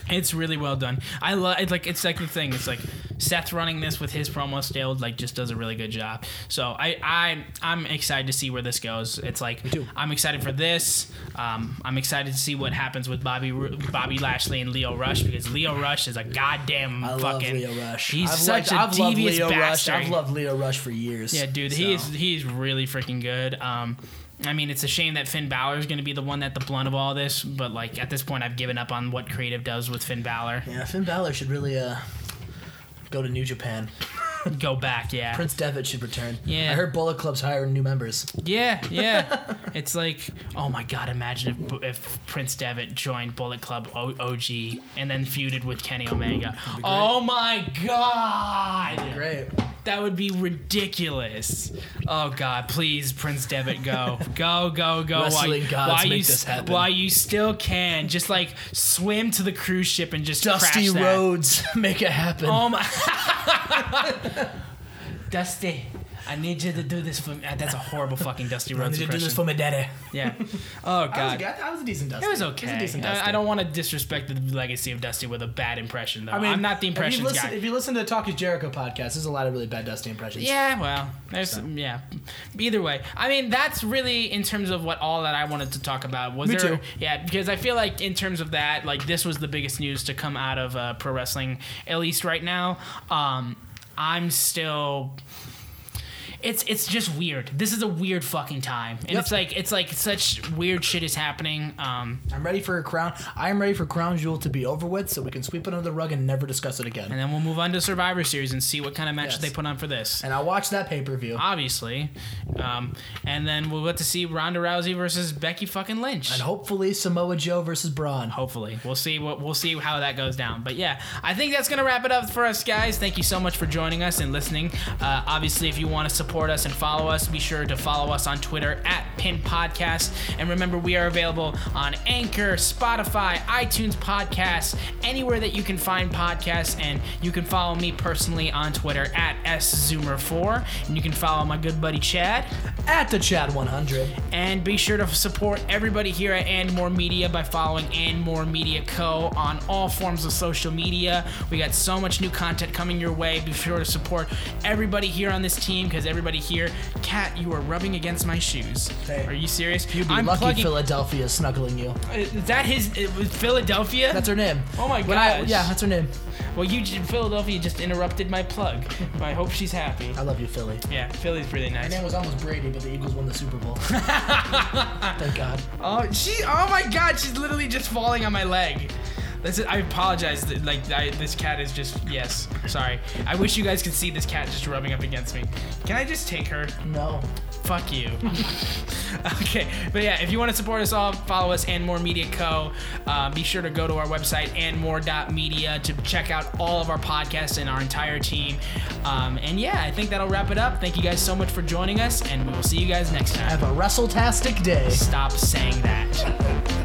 It's really well done. I love it. Like it's like the thing. It's like Seth running this with his promo style, like just does a really good job. So I I I'm excited to see where this goes. It's like. I'm excited for this. Um, I'm excited to see what happens with Bobby Bobby Lashley and Lio Rush because Lio Rush is a goddamn I love. Lio Rush. He's I've such liked, a I've loved devious Lio Rush. bastard. I've loved Lio Rush for years. Yeah, dude, So. he is he's really freaking good. Um, I mean, it's a shame that Finn Balor is going to be the one at the blunt of all this, but like at this point, I've given up on what creative does with Finn Balor. Yeah, Finn Balor should really uh go to New Japan. Go back, yeah, Prince Devitt should return. Yeah. I heard Bullet Club's hiring new members. yeah, yeah. it's like, oh my god, imagine if, if Prince Devitt joined Bullet Club o- OG and then feuded with Kenny Omega. Oh my god, Great. That would be ridiculous. Oh God, please, Prince Devitt, go, go, go, go. Wrestling while, gods you make s- this happen. While you still can, just like swim to the cruise ship and just Dusty crash that. Make it happen. Oh my, Dusty. I need you to do this for me. Uh, That's a horrible fucking Dusty I Rhodes need to do this for my daddy. yeah. Oh That was, God. a, that was a decent Dusty. It was It okay. was a decent Dusty. I, I don't want to disrespect the legacy of Dusty with a bad impression, though. I mean, I am not the if you impressions listen, guy. If you listen to the Talk is Jericho podcast, there's a lot of really bad Dusty impressions. Yeah, well, there's yeah. Either way, I mean that's really in terms of what all that I wanted to talk about. Was Me there? too. Yeah, because I feel like in terms of that, like this was the biggest news to come out of uh, pro wrestling, at least right now. Um, I'm still. It's it's just weird. This is a weird fucking time, and Yep. it's like it's like such weird shit is happening. Um, I'm ready for a crown. I am ready for Crown Jewel to be over with, so we can sweep it under the rug and never discuss it again. and then we'll move on to Survivor Series and see what kind of matches Yes. they put on for this. And I'll watch that pay per view. obviously. Um, and then we'll get to see Ronda Rousey versus Becky fucking Lynch. And hopefully Samoa Joe versus Braun. Hopefully, we'll see what we'll see how that goes down. But yeah, I think that's gonna wrap it up for us, guys. Thank you so much for joining us and listening. Uh, obviously, if you want to support us and follow us, be sure to follow us on Twitter at Pinned Podcast. And remember, we are available on Anchor, Spotify, iTunes Podcasts, anywhere that you can find podcasts. And you can follow me personally on Twitter at szoomer4, and you can follow my good buddy Chad. At the Chad 100. And be sure to support everybody here at And More Media by following And More Media Co. on all forms of social media. We got so much new content coming your way. Be sure to support everybody here on this team because everybody here. Kat, you are rubbing against my shoes. Hey. Are you serious? You'd be I'm lucky plugging. Philadelphia is snuggling you. Is that his? It was Philadelphia? That's her name. Oh my When I- gosh. yeah, that's her name. well, you Philadelphia just interrupted my plug. I hope she's happy. I love you, Philly. Yeah, Philly's really nice. My nice. name was almost Brady, but the Eagles won the Super Bowl. Thank God. Oh, she! Oh my God, she's literally just falling on my leg. This is, I apologize. that, Like I, this cat is just yes. Sorry. I wish you guys could see this cat just rubbing up against me. Can I just take her? No. Fuck you. okay, but yeah, if you want to support us all, follow us and More Media Co. Uh, be sure to go to our website and andmore.media to check out all of our podcasts and our entire team. Um, and yeah, I think that'll wrap it up. Thank you guys so much for joining us, and we will see you guys next time. Have a wrestle-tastic day. Stop saying that.